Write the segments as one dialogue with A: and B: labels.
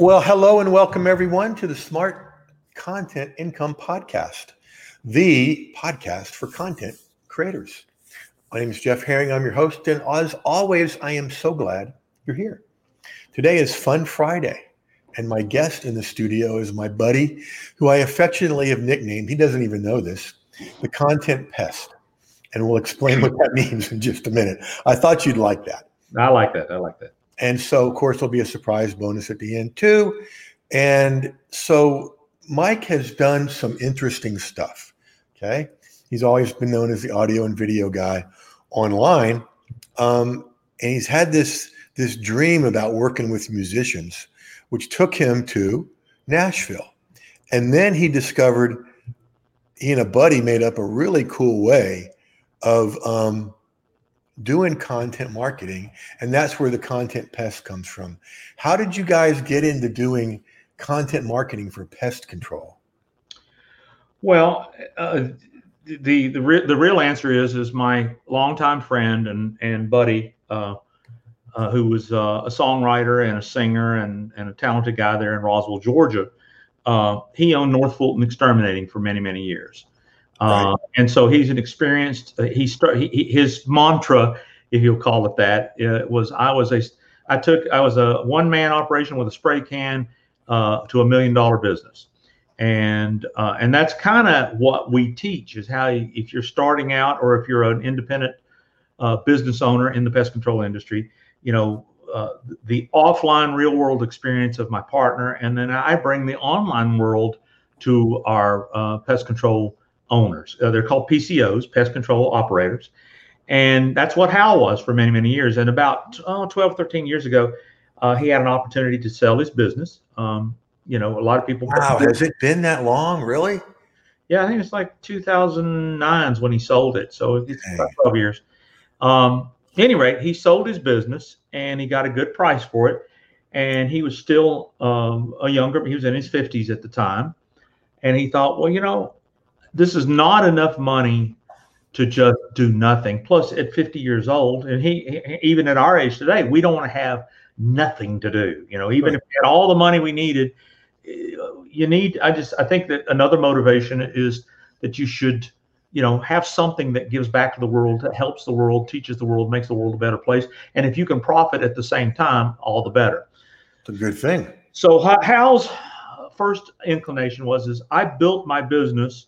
A: Well, hello and welcome everyone to the Smart Content Income Podcast, the podcast for content creators. My name is Jeff Herring. I'm your host, and as always, I am so glad you're here. Today is Fun Friday, and my guest in the studio is my buddy, who I affectionately have nicknamed, he doesn't even know this, the Content Pest. And we'll explain what that means in just a minute. I thought you'd like that.
B: I like that. I like that.
A: And so, of course, there'll be a surprise bonus at the end too. And so, Mike has done some interesting stuff. Okay. He's always been known as the audio and video guy online. Um, and he's had this, this dream about working with musicians, which took him to Nashville. And then he discovered he and a buddy made up a really cool way of um, doing content marketing and that's where the content pest comes from how did you guys get into doing content marketing for pest control
B: well uh, the the, re- the real answer is is my longtime friend and and buddy uh, uh, who was uh, a songwriter and a singer and, and a talented guy there in Roswell, Georgia. Uh, he owned North Fulton Exterminating for many, many years. Right. Uh, and so he's an experienced. Uh, he, start, he his mantra, if you'll call it that, uh, was I was a I took I was a one man operation with a spray can uh, to a million dollar business, and uh, and that's kind of what we teach is how you, if you're starting out or if you're an independent business owner in the pest control industry, you know. the offline real world experience of my partner, and then I bring the online world to our pest control owners. Uh, they're called PCOs, pest control operators. And that's what Hal was for many, many years. And about oh, 12, 13 years ago, uh, he had an opportunity to sell his business. Um, you know, a lot of people.
A: Wow, has it been that long, really?
B: Yeah, I think it's like 2009 is when he sold it. So it's about 12 years. Um, any rate, he sold his business and he got a good price for it. And he was still um, a younger, he was in his 50s at the time. And he thought, well, you know, this is not enough money to just do nothing. Plus, at 50 years old, and he, he even at our age today, we don't want to have nothing to do. You know, even right. if we had all the money we needed, eh, you need. I just I think that another motivation is that you should, you know, have something that gives back to the world, that helps the world, teaches the world, makes the world a better place. And if you can profit at the same time, all the better.
A: It's a good thing.
B: So Hal's first inclination was is I built my business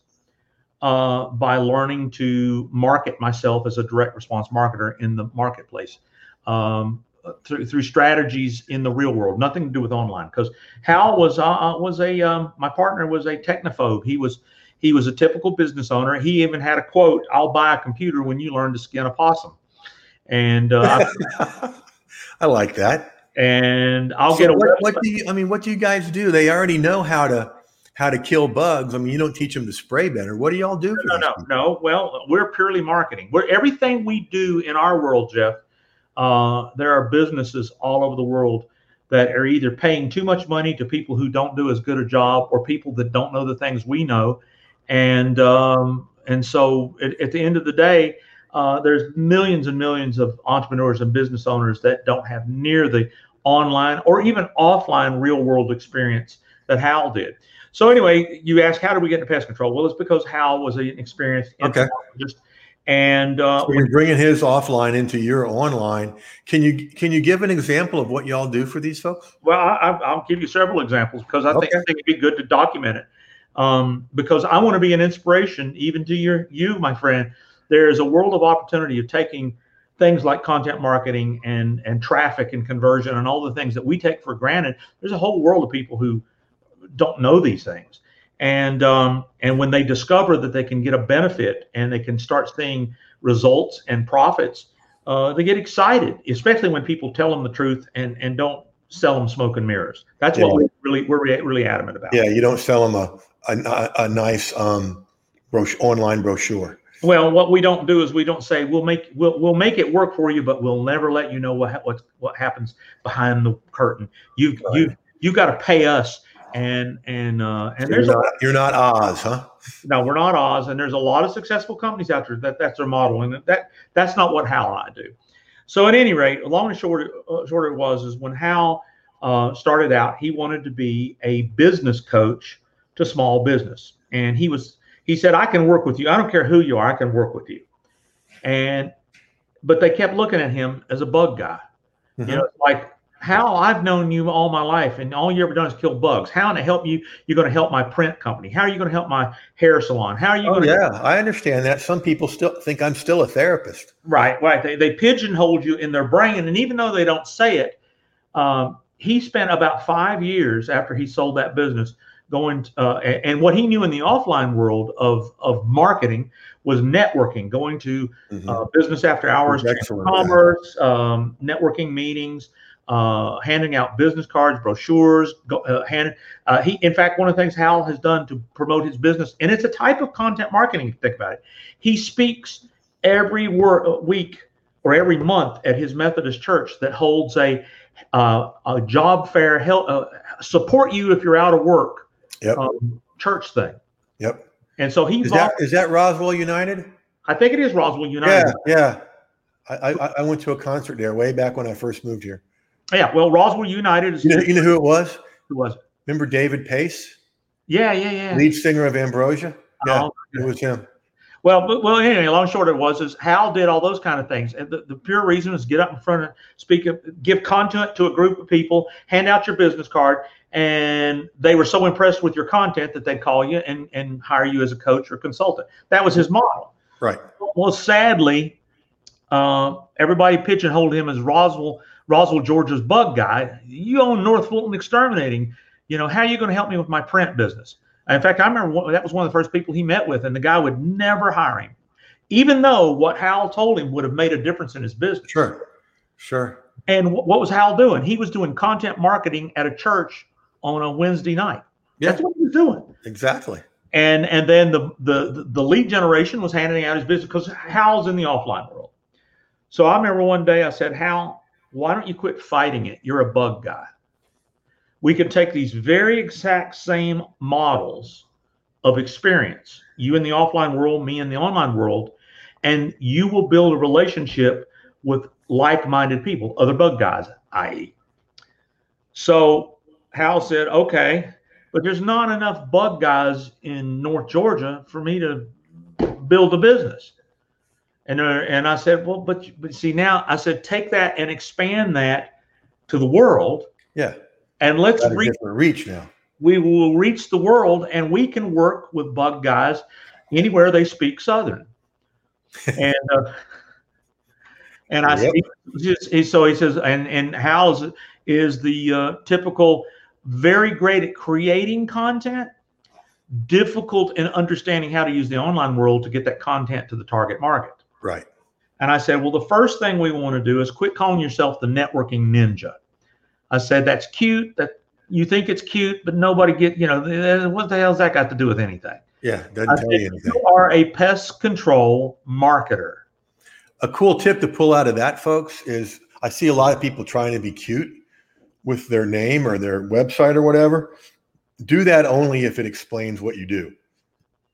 B: uh, by learning to market myself as a direct response marketer in the marketplace um, through, through strategies in the real world. Nothing to do with online. Because Hal was uh, uh, was a um, my partner was a technophobe. He was he was a typical business owner. He even had a quote: "I'll buy a computer when you learn to skin a possum." And uh,
A: I like that.
B: And I'll
A: so
B: get a.
A: What, what do you? I mean, what do you guys do? They already know how to how to kill bugs. I mean, you don't teach them to spray better. What do y'all do?
B: no, no, no, no. Well, we're purely marketing. We're everything we do in our world, Jeff. Uh, there are businesses all over the world that are either paying too much money to people who don't do as good a job, or people that don't know the things we know, and um, and so at, at, the end of the day, uh, there's millions and millions of entrepreneurs and business owners that don't have near the online or even offline real world experience that Hal did. So anyway, you ask how did we get into pest control? Well, it's because Hal was an experienced
A: okay.
B: and uh,
A: so you're bringing his offline into your online. Can you can you give an example of what y'all do for these folks?
B: Well, I, will give you several examples because I, okay. think, I think it'd be good to document it. Um, because I want to be an inspiration even to your you, my friend. There is a world of opportunity of taking things like content marketing and and traffic and conversion and all the things that we take for granted. There's a whole world of people who don't know these things. And um, and when they discover that they can get a benefit and they can start seeing results and profits, uh, they get excited, especially when people tell them the truth and and don't sell them smoke and mirrors. That's yeah. what we really we're really adamant about.
A: Yeah, you don't sell them a a, a nice um, brochure, online brochure.
B: Well, what we don't do is we don't say we'll make we'll we'll make it work for you, but we'll never let you know what what what happens behind the curtain. You right. you you got to pay us and and uh, and
A: there's you're not, you're not Oz, huh?
B: No, we're not Oz, and there's a lot of successful companies out there that that's their model, and that that's not what Hal and I do. So at any rate, long and short, uh, short it was is when Hal uh, started out, he wanted to be a business coach to small business. And he was, he said, I can work with you. I don't care who you are, I can work with you. And, but they kept looking at him as a bug guy.
A: Mhm.
B: You know, it's like, Hal I've known you all my life, and all you ever done is kill bugs. How to help you? You're going to help my print company. How are you going to help my hair salon? How are you
A: Oh
B: going to
A: yeah, I understand that. Some people still think I'm still a therapist.
B: Right, right. They, they pigeonhole you in their brain. And even though they don't say it, um, he spent about five years after he sold that business going, uh, and what he knew in the offline world of, of marketing was networking, going to
A: Mhm.
B: uh, business after hours, commerce, um, networking meetings, uh, handing out business cards, brochures. Go, uh, hand, uh, he, in fact, one of the things Hal has done to promote his business, and it's a type of content marketing. If you think about it, he speaks every wor- week or every month at his Methodist church that holds a uh, a job fair, help uh, support you if you're out of work.
A: Yep.
B: Um, church thing,
A: Yep.
B: and so he.
A: Is that is that Roswell United?
B: I think it is Roswell United.
A: Yeah, yeah. I, I I went to a concert there way back when I first moved here.
B: Yeah, well, Roswell United is
A: You know, you know who it was?
B: who was it?
A: Remember David Pack,
B: Yeah, yeah, yeah.
A: lead singer of Ambrosia? Yeah,
B: Oh,
A: it was him.
B: well, well, anyway, long short it was is Hal did all those kind of things, and the, the pure reason is get up in front of, speak, of, give content to a group of people, hand out your business card, and they were so impressed with your content that they'd call you and and hire you as a coach or consultant. That was his model.
A: Right.
B: Well, sadly, uh, everybody pigeonholed him as Roswell, Roswell, Georgia's bug guy. You own North Fulton Exterminating. You know, how are you going to help me with my print business? In fact, I remember one, that was one of the first people he met with, and the guy would never hire him, even though what Hal told him would have made a difference in his business.
A: Sure. Sure.
B: And wh- what was Hal doing? He was doing content marketing at a church on a Wednesday night. That's what he was doing
A: Exactly.
B: and and then the the the lead generation was handing out his business because Hal's in the offline world. So I remember one day I said, Hal, why don't you quit fighting it? You're a bug guy. We could take these very exact same models of experience, you in the offline world, me in the online world, and you will build a relationship with like-minded people, other bug guys, i.e. So Hal said, okay, but there's not enough bug guys in North Georgia for me to build a business. And uh, and I said, well, but but see now I said take that and expand that to the world,
A: Yeah.
B: and let's reach.
A: reach now.
B: We will reach the world, and we can work with bug guys anywhere they speak Southern. and uh, and I
A: Yep.
B: he, just, he, so he says, and and Hal's is the uh, typical, very great at creating content, difficult in understanding how to use the online world to get that content to the target market.
A: Right.
B: And I said, well, the first thing we want to do is quit calling yourself the networking ninja. I said, that's cute. That you think it's cute, but nobody get, you know, what the hell's that got to do with anything?
A: Yeah. Doesn't
B: said,
A: tell you anything.
B: you are a pest control marketer.
A: A cool tip to pull out of that, folks, is I see a lot of people trying to be cute with their name or their website or whatever. Do that only if it explains what you do.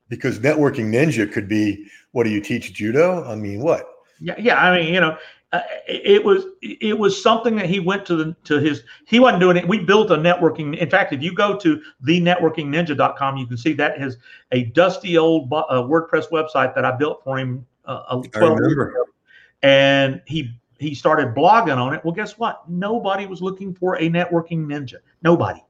A: Because networking ninja could be what do you teach judo? I mean, what?
B: Yeah, yeah. I mean, you know, uh, it, was it was something that he went to the to his. He wasn't doing it. We built a networking. In fact, if you go to thenetworkingninja.com, you can see that is a dusty old uh, WordPress website that I built for him. Uh, uh, 12 years ago. And he he started blogging on it. Well, guess what? Nobody was looking for a networking ninja. Nobody.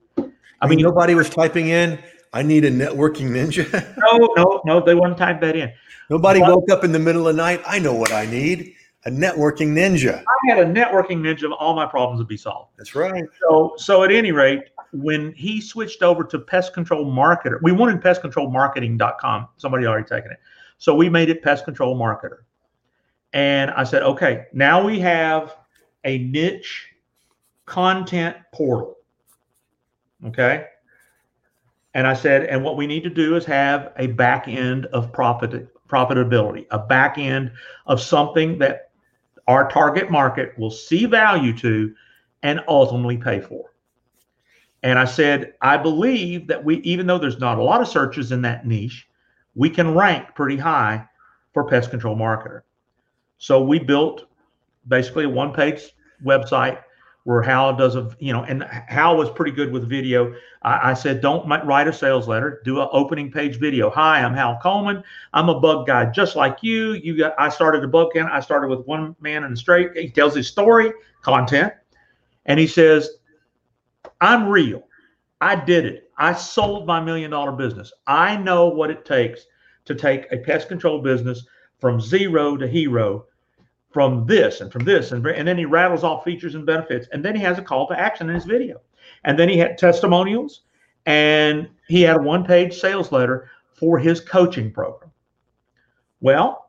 A: I mean, nobody was typing in, I need a networking ninja.
B: no, no, no. They wouldn't type that in.
A: nobody
B: But-
A: woke up in the middle of the night. I know what I need a networking ninja.
B: I had a networking ninja. All my problems would be solved.
A: That's right.
B: So, so at any rate, when he switched over to pest control marketer, we wanted pestcontrolmarketing.com. Somebody already taken it. So we made it pest control marketer. And I said, okay, now we have a niche content portal. Okay. And I said, and what we need to do is have a back end of profit profitability, a back end of something that our target market will see value to and ultimately pay for. And I said, I believe that we, even though there's not a lot of searches in that niche, we can rank pretty high for pest control marketer. So we built basically a one page website where Hal does a, you know, and Hal was pretty good with video. I, I said, don't write a sales letter, do an opening page video. Hi, I'm Hal Coleman. I'm a bug guy just like you. You got, I started a bug can. I started with one man in straight. He tells his story, content, and he says, I'm real. I did it. I sold my million dollar business. I know what it takes to take a pest control business from zero to hero from this and from this and, and then he rattles off features and benefits and then he has a call to action in his video. And then he had testimonials and he had a one page sales letter for his coaching program. Well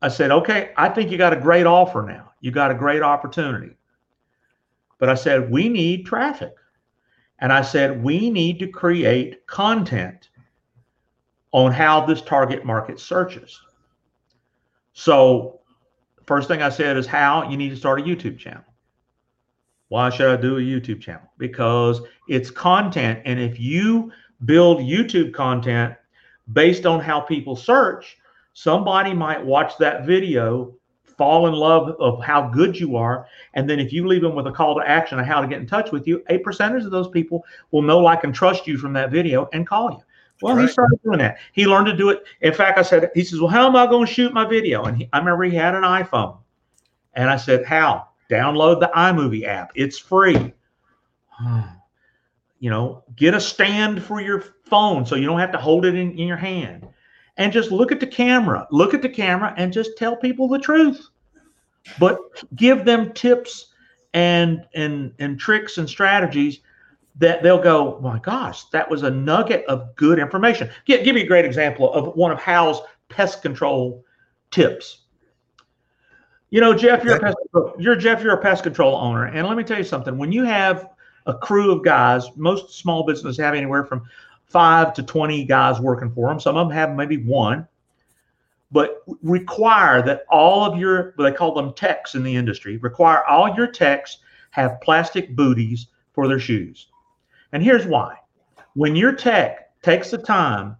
B: i said okay i think you got a great offer now. You got a great opportunity. But i said we need traffic. And i said we need to create content on Hal this target market searches. So First thing I said is how you need to start a YouTube channel. Why should I do a YouTube channel? Because it's content. And if you build YouTube content based on how people search, somebody might watch that video, fall in love of how good you are. And then if you leave them with a call to action on how to get in touch with you, a percentage of those people will know, like, and trust you from that video and call you. Well, right. he started doing that. He learned to do it. In fact, I said, he says, Well, how am I going to shoot my video? And he, I remember he had an iPhone. And I said, How? Download the iMovie app. It's free. you know, get a stand for your phone so you don't have to hold it in, in your hand. And just look at the camera. Look at the camera and just tell people the truth. But give them tips and and and tricks and strategies that they'll go, my gosh, that was a nugget of good information. Give, give you a great example of one of Hal's pest control tips. You know, Jeff, you're a pest, you're Jeff, you're a pest control owner, and let me tell you something. When you have a crew of guys, most small businesses have anywhere from five to twenty guys working for them. Some of them have maybe one, but require that all of your they call them techs in the industry require all your techs have plastic booties for their shoes. And here's why. When your tech takes the time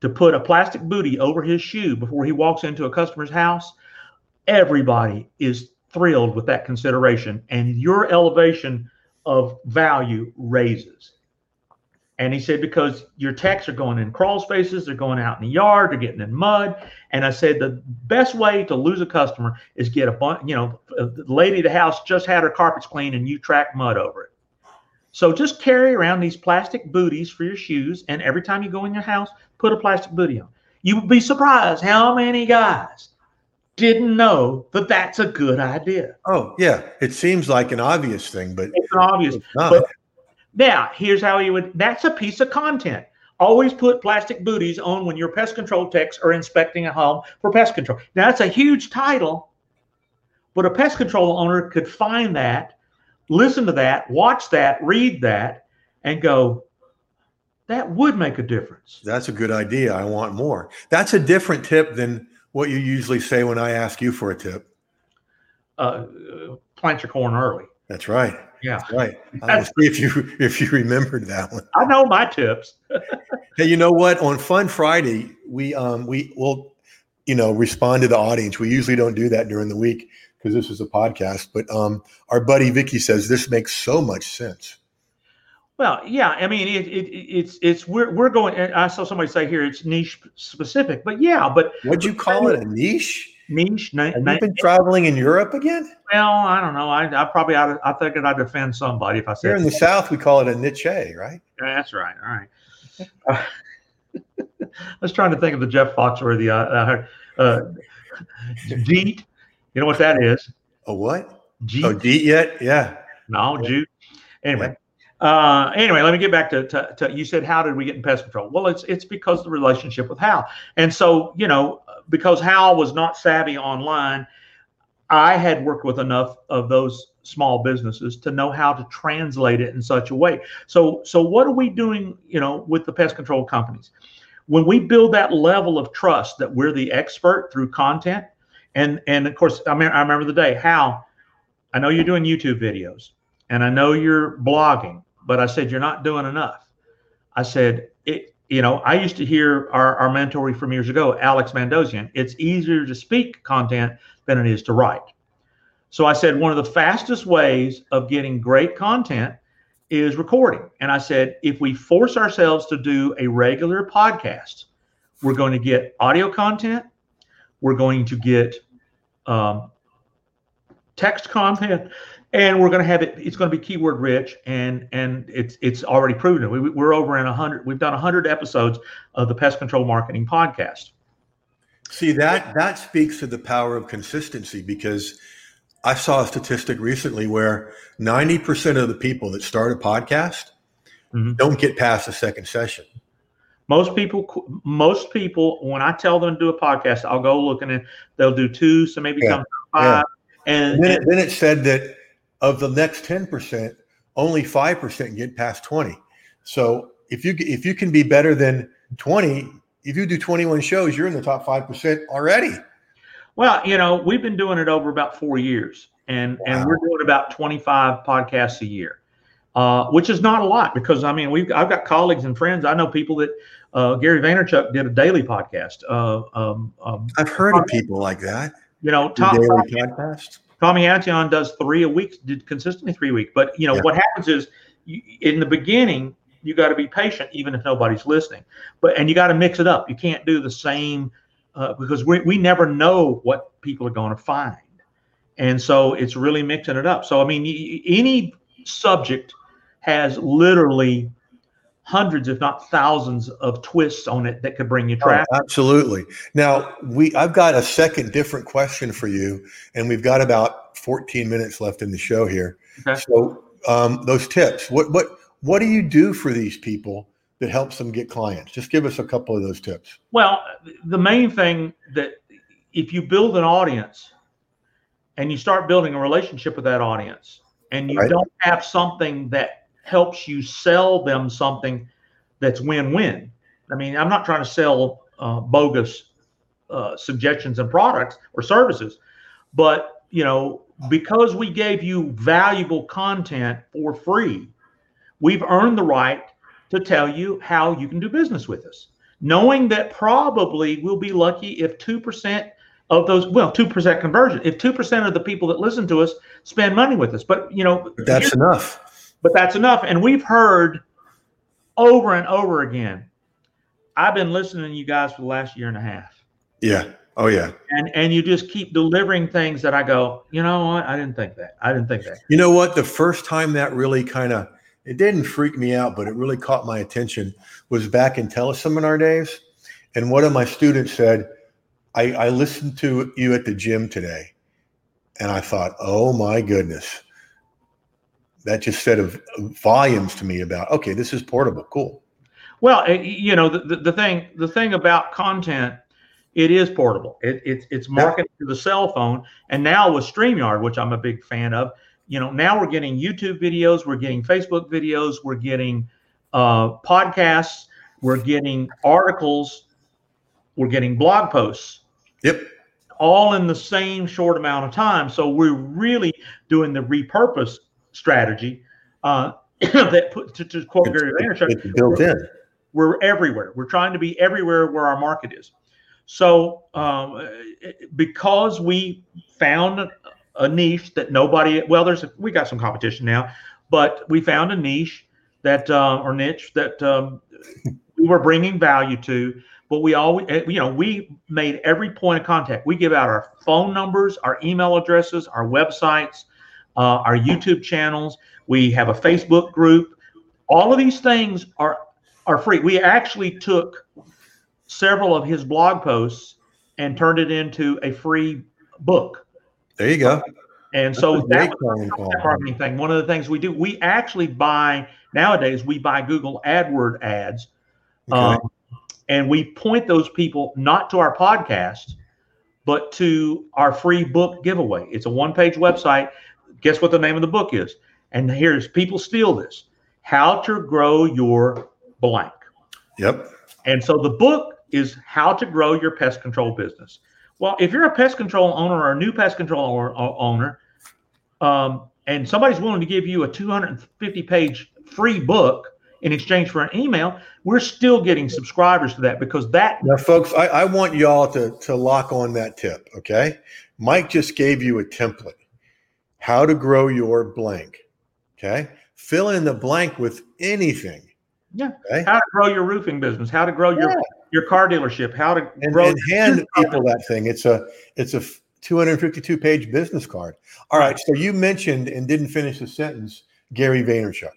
B: to put a plastic booty over his shoe before he walks into a customer's house, everybody is thrilled with that consideration and your elevation of value raises. And he said, because your techs are going in crawl spaces, they're going out in the yard, they're getting in mud. And I said, the best way to lose a customer is get a bunch, you know, the lady of the house just had her carpets cleaned and you track mud over it. So just carry around these plastic booties for your shoes, and every time you go in your house, put a plastic booty on. You would be surprised how many guys didn't know that that's a good idea.
A: Oh yeah, it seems like an obvious thing, but
B: it's an obvious. It's but now here's how you would. That's a piece of content. Always put plastic booties on when your pest control techs are inspecting a home for pest control. Now that's a huge title, but a pest control owner could find that listen to that, watch that, read that, and go, that would make a difference.
A: That's a good idea. I want more. That's a different tip than what you usually say when I ask you for a tip.
B: Uh, plant your corn early.
A: That's right.
B: Yeah.
A: That's right. I see if you if you remembered that one.
B: I know my tips.
A: hey, you know what? On Fun Friday, we um we will, you know, respond to the audience. We usually don't do that during the week because this is a podcast. But um, our buddy Vicky says this makes so much sense.
B: Well, yeah, I mean, it, it, it's it's we're we're going. I saw somebody say here it's niche specific, but yeah, but
A: what'd you call it? A niche?
B: Niche.
A: Have you been traveling in Europe again?
B: Well, I don't know. I, I probably ought to, I think I'd offend somebody if I said
A: here in the South we call it a niche, right?
B: Yeah, that's right. All right. Uh, I was trying to think of the Jeff Foxworthy uh, uh, uh, Deet you know what that is?
A: A what? Jeet. Oh, yet? Yeah.
B: No, yeah. Anyway. Uh, anyway, let me get back to, to, to, you said how did we get in pest control? Well, it's it's because of the relationship with Hal. And so, you know, because Hal was not savvy online, I had worked with enough of those small businesses to know how to translate it in such a way. So so what are we doing, you know, with the pest control companies? When we build that level of trust that we're the expert through content, and and of course, I, mean, I remember the day. Hal I know you're doing YouTube videos, and I know you're blogging, but I said you're not doing enough. I said it. You know, I used to hear our, our mentor from years ago, Alex Mandossian. It's easier to speak content than it is to write. So I said, one of the fastest ways of getting great content is recording. And I said, if we force ourselves to do a regular podcast, we're going to get audio content, we're going to get um, text content, and we're going to have it. It's going to be keyword rich, and and it's it's already proven. We, we're over in a hundred. We've done a hundred episodes of the Pest Control Marketing Podcast.
A: See that that speaks to the power of consistency because I saw a statistic recently where 90% of the people that start a podcast mm-hmm. don't get past the second session.
B: Most people, most people, when I tell them to do a podcast, I'll go looking and they'll do two, so maybe yeah. come five.
A: Yeah. And, and then, it, then it said that of the next 10%, only 5% get past 20. So if you if you can be better than 20, if you do 21 shows, you're in the top 5% already.
B: Well, you know, we've been doing it over about four years, and wow. and we're doing about 25 podcasts a year, uh, which is not a lot because I mean we've I've got colleagues and friends. I know people that uh, Gary Vaynerchuk did a daily podcast. Uh, um,
A: um, I've heard of people like that.
B: You know, Tom, daily Tommy, podcast. Tommy Antion does three a week, did consistently three a week. But you know yeah. what happens is you, in the beginning you got to be patient even if nobody's listening but and you got to mix it up you can't do the same uh, because we, we never know what people are going to find. And so it's really mixing it up. So, I mean, any subject has literally hundreds, if not thousands, of twists on it that could bring you traffic.
A: Oh, absolutely. Now, we I've got a second different question for you, and we've got about 14 minutes left in the show here. Okay. So, um, those tips. What what what do you do for these people that helps them get clients? Just give us a couple of those tips.
B: Well, the main thing that if you build an audience and you start building a relationship with that audience and you right. don't have something that helps you sell them something that's win-win. I mean, I'm not trying to sell uh, bogus uh, suggestions and products or services, but you know, because we gave you valuable content for free, we've earned the right to tell you how you can do business with us, knowing that probably we'll be lucky if 2% of those, well, 2% conversion, if 2% of the people that listen to us spend money with us. But, you know,
A: that's enough.
B: But that's enough. And we've heard over and over again. I've been listening to you guys for the last year and a half.
A: Yeah. Oh yeah.
B: And and you just keep delivering things that I go, you know what? I didn't think that. I didn't think that.
A: You know what? The first time that really kind of it didn't freak me out, but it really caught my attention was back in teleseminar days. And one of my students said, I, I listened to you at the gym today. And I thought, oh my goodness. That just said of volumes to me about, okay, this is portable. Cool.
B: Well, eh, you know, the, the, thing the thing about content, it is portable. It, it it's marketed yeah. to the cell phone. And now with StreamYard, which I'm a big fan of, you know, now we're getting YouTube videos, we're getting Facebook videos, we're getting uh, podcasts, we're getting articles, we're getting blog posts.
A: Yep.
B: All in the same short amount of time. So we're really doing the repurpose strategy uh, that put to, to quote Gary Vaynerchuk.
A: Built in.
B: We're everywhere. We're trying to be everywhere where our market is. So um, because we found a niche that nobody well there's a, we got some competition now but we found a niche that uh, or niche that um, we were bringing value to but we always eh, you know we made every point of contact we give out our phone numbers our email addresses our websites uh, our youtube channels we have a facebook group all of these things are are free we actually took several of his blog posts and turned it into a free book
A: there you go.
B: And so that's that marketing thing. One of the things we do, we actually buy nowadays. We buy Google AdWord ads, okay. um, and we point those people not to our podcast, but to our free book giveaway. It's a one-page website. Guess what the name of the book is? And here's people steal this: How to Grow Your Blank.
A: Yep.
B: And so the book is How to Grow Your Pest Control Business. Well, if you're a pest control owner or a new pest control or, or owner, um, and somebody's willing to give you a 250 page free book in exchange for an email, we're still getting subscribers to that because that.
A: Now, folks, I, I want y'all to, to lock on that tip. Okay. Mike just gave you a template. How to grow your blank. Okay. Fill in the blank with anything.
B: Yeah. Okay? How to grow your roofing business, how to grow your your car dealership, how to
A: and,
B: grow
A: and hand people that thing. It's a it's a 252 page business card. All right. So you mentioned and didn't finish the sentence, Gary Vaynerchuk.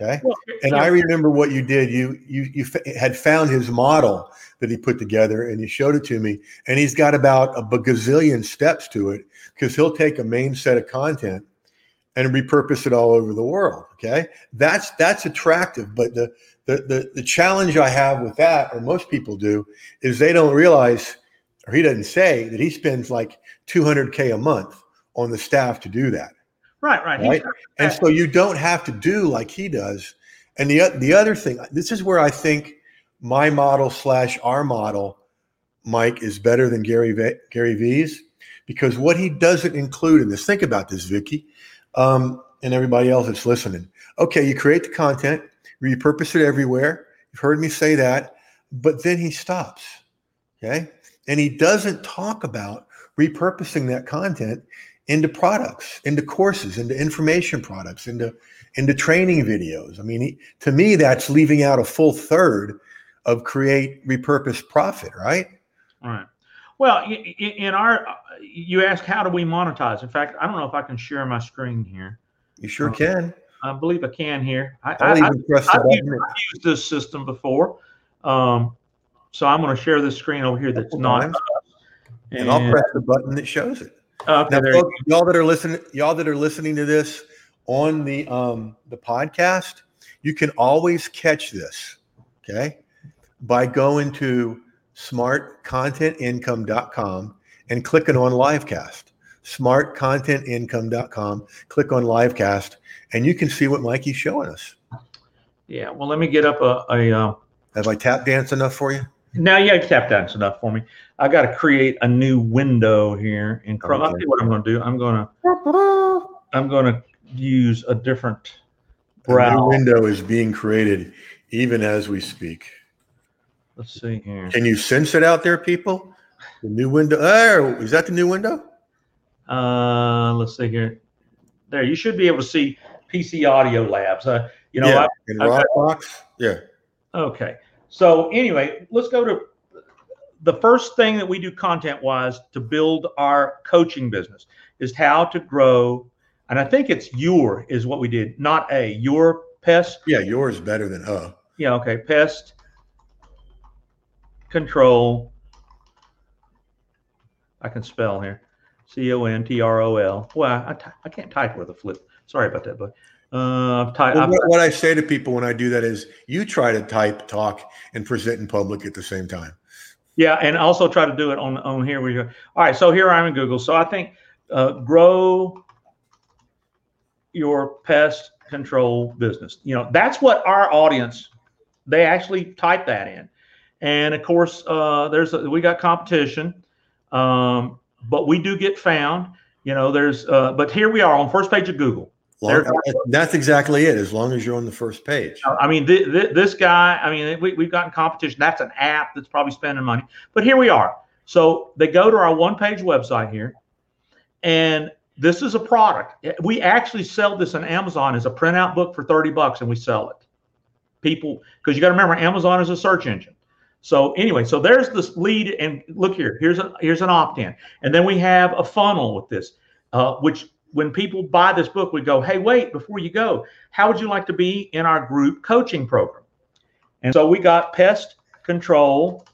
A: Okay. Well, and yeah. I remember what you did. You you you f- had found his model that he put together and he showed it to me. And he's got about a gazillion steps to it because he'll take a main set of content and repurpose it all over the world. Okay. That's that's attractive. But the the the, the challenge I have with that, or most people do, is they don't realize, or he doesn't say that he spends like 200k a month on the staff to do that.
B: Right, right.
A: Right. And so you don't have to do like he does. And the the other thing, this is where I think my model slash our model, Mike, is better than Gary v, Gary V's because what he doesn't include in this. Think about this, Vicky, um, and everybody else that's listening. Okay, you create the content, repurpose it everywhere. You've heard me say that, but then he stops. Okay, and he doesn't talk about repurposing that content into products, into courses, into information products, into into training videos. I mean, he, to me, that's leaving out a full third of create, repurpose, profit, right?
B: Right. Well, in our, you ask, how do we monetize? In fact, I don't know if I can share my screen here.
A: You sure uh, can.
B: I believe I can here. I, I'll I, even press I, the button. I've used this system before. Um, so I'm going to share this screen over here that's not.
A: And, and, I'll press the button that shows it. Okay, now, folks, y'all that are listening, y'all that are listening to this on the um, the podcast, you can always catch this. Okay, by going to smartcontentincome.com and clicking on livecast. Smartcontentincome.com, click on livecast, and you can see what Mikey's showing us.
B: Yeah, well, let me get up a. a uh,
A: Have I tap dance enough for you?
B: Now, yeah, tap dance enough for me. I got to create a new window here in Chrome. Okay. I'll tell you what I'm going to do. I'm going to. I'm going to use a different
A: browser. A window is being created even as we speak.
B: Let's see here.
A: Can you sense it out there, people? The new window. Oh, is that the new window?
B: Uh, let's see here. There, you should be able to see PC Audio Labs. Uh, you know, yeah, I,
A: in Rockbox. Yeah.
B: Okay. So anyway, let's go to the first thing that we do content wise to build our coaching business is how to grow. And I think it's your is what we did, not a your pest.
A: Yeah, yours better than uh.
B: Yeah. Okay. Pest control. I can spell here. C O N T R O L. Well, I, I, I can't type with a flip. Sorry about that, but uh,
A: type, well, what, what I say to people when I do that is, you try to type, talk, and present in public at the same time.
B: Yeah, and also try to do it on on here. We. All right, so here I'm in Google. So I think uh, grow your pest control business. You know, that's what our audience. They actually type that in. And of course, uh, there's a, we got competition, um, but we do get found. You know, there's uh, but here we are on first page of Google.
A: Long, that's exactly it. As long as you're on the first page.
B: I mean, th- th- this guy. I mean, we, we've gotten competition. That's an app that's probably spending money. But here we are. So they go to our one-page website here, and this is a product. We actually sell this on Amazon as a printout book for 30 bucks and we sell it. People, because you got to remember, Amazon is a search engine. So anyway, so there's this lead, and look here. Here's a here's an opt-in, and then we have a funnel with this, uh, which when people buy this book, we go, hey, wait, before you go, how would you like to be in our group coaching program? And so we got pest control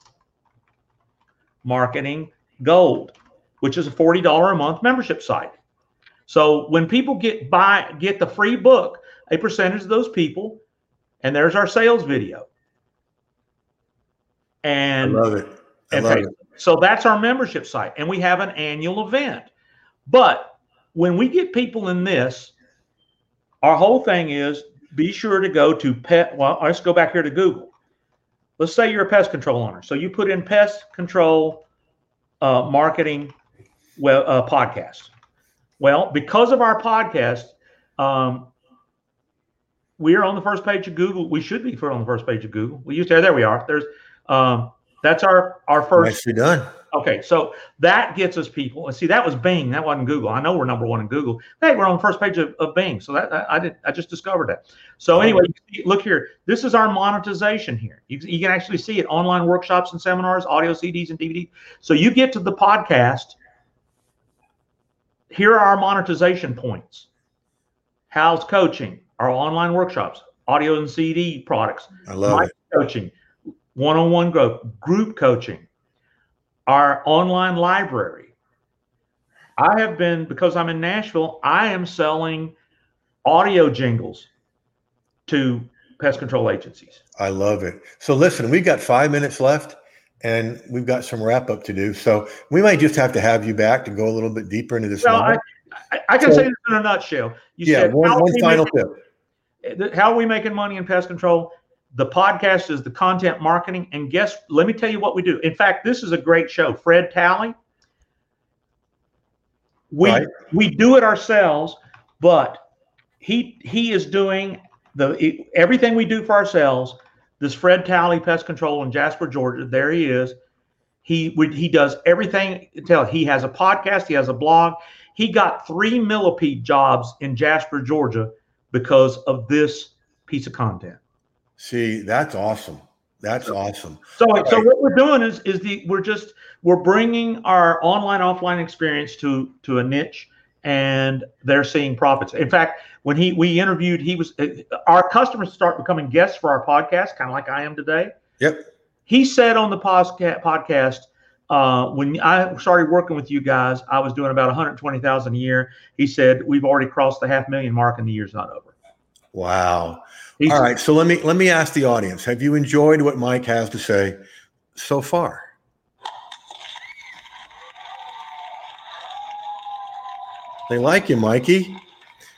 B: marketing gold, which is a forty dollar a month membership site. So when people get buy get the free book, a percentage of those people, and there's our sales video. And
A: I love it. I love it.
B: So that's our membership site. And we have an annual event. But when we get people in this, our whole thing is be sure to go to pet. Well, let's go back here to Google. Let's say you're a pest control owner. So you put in pest control uh, marketing well, uh, podcast. Well, because of our podcast, um, we are on the first page of Google. We should be on the first page of Google. We used to. There we are. There's um, that's our our first.
A: Nicely done.
B: Okay, so that gets us people. And see, that was Bing. That wasn't Google. I know we're number one in Google. Hey, we're on the first page of, of Bing. So that I, I did. I just discovered that. So anyway, look here. This is our monetization here. You, you can actually see it: online workshops and seminars, audio CDs and DVDs. So you get to the podcast. Here are our monetization points. Hal's coaching? Our online workshops, audio and CD products.
A: I love it.
B: Coaching, one-on-one growth, group coaching our online library. I have been, because I'm in Nashville, I am selling audio jingles to pest control agencies.
A: I love it. So listen, we've got five minutes left and we've got some wrap up to do. So we might just have to have you back to go a little bit deeper into this.
B: Well, I, I, I, can so, say this in a nutshell.
A: You yeah, said, one, one final
B: making, tip. How are we making money in pest control? The podcast is the content marketing. And guess, let me tell you what we do. In fact, this is a great show. Fred Talley. We right. we do it ourselves, but he he is doing the everything we do for ourselves. This Fred Talley Pest Control in Jasper, Georgia. There he is. He he does everything. Tell he has a podcast. He has a blog. He got three millipede jobs in Jasper, Georgia, because of this piece of content.
A: See, that's awesome. That's awesome.
B: So, All so right. what we're doing is is the we're just we're bringing our online offline experience to to a niche, and they're seeing profits. In fact, when he we interviewed, he was uh, our customers start becoming guests for our podcast, kind of like I am today.
A: Yep.
B: He said on the podcast uh, when I started working with you guys, I was doing about 120,000 a year. He said we've already crossed the half million mark, and the year's not over.
A: Wow. He's, All right. So let me let me ask the audience: Have you enjoyed what Mike has to say so far? They like you, Mikey.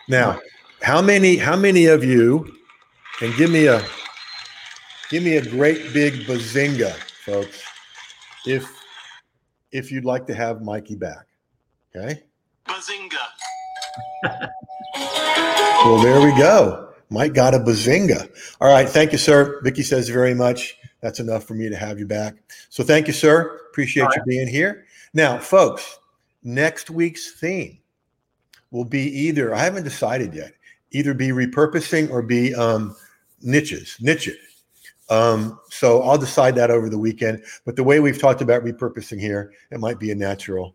A: Now, how many how many of you and give me a give me a great big bazinga, folks, if if you'd like to have Mikey back. Okay? Bazinga. well, there we go. Mike got a bazinga. All right. Thank you, sir. Vicky says very much. That's enough for me to have you back. So thank you, sir. Appreciate right. you being here. Now, folks, next week's theme will be either, I haven't decided yet, either be repurposing or be um, niches, niche it. Um, so I'll decide that over the weekend. But the way we've talked about repurposing here, it might be a natural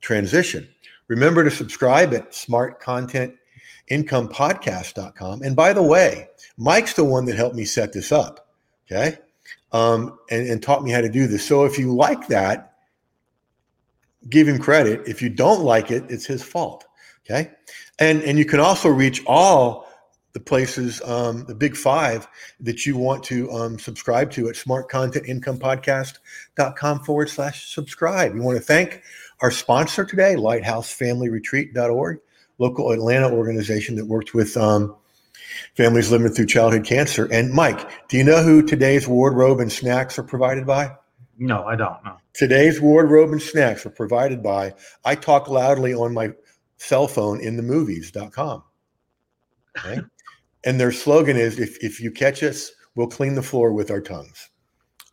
A: transition. Remember to subscribe at Smart Content incomepodcast.com. And by the way, Mike's the one that helped me set this up. Okay. Um, and, and taught me how to do this. So if you like that, give him credit. If you don't like it, it's his fault. Okay. And and you can also reach all the places, um, the big five that you want to um, subscribe to at smartcontentincomepodcast.com forward slash subscribe. We want to thank our sponsor today, lighthousefamilyretreat.org local Atlanta organization that worked with um, families living through childhood cancer. And Mike, do you know who today's wardrobe and snacks are provided by?
B: No, I don't know.
A: Today's wardrobe and snacks are provided by I talk loudly on my cell phone in the movies.com. Okay. and their slogan is if, if you catch us, we'll clean the floor with our tongues.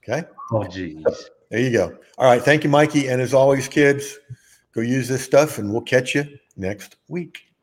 A: Okay.
B: Oh, geez.
A: There you go. All right. Thank you, Mikey. And as always, kids, go use this stuff and we'll catch you next week.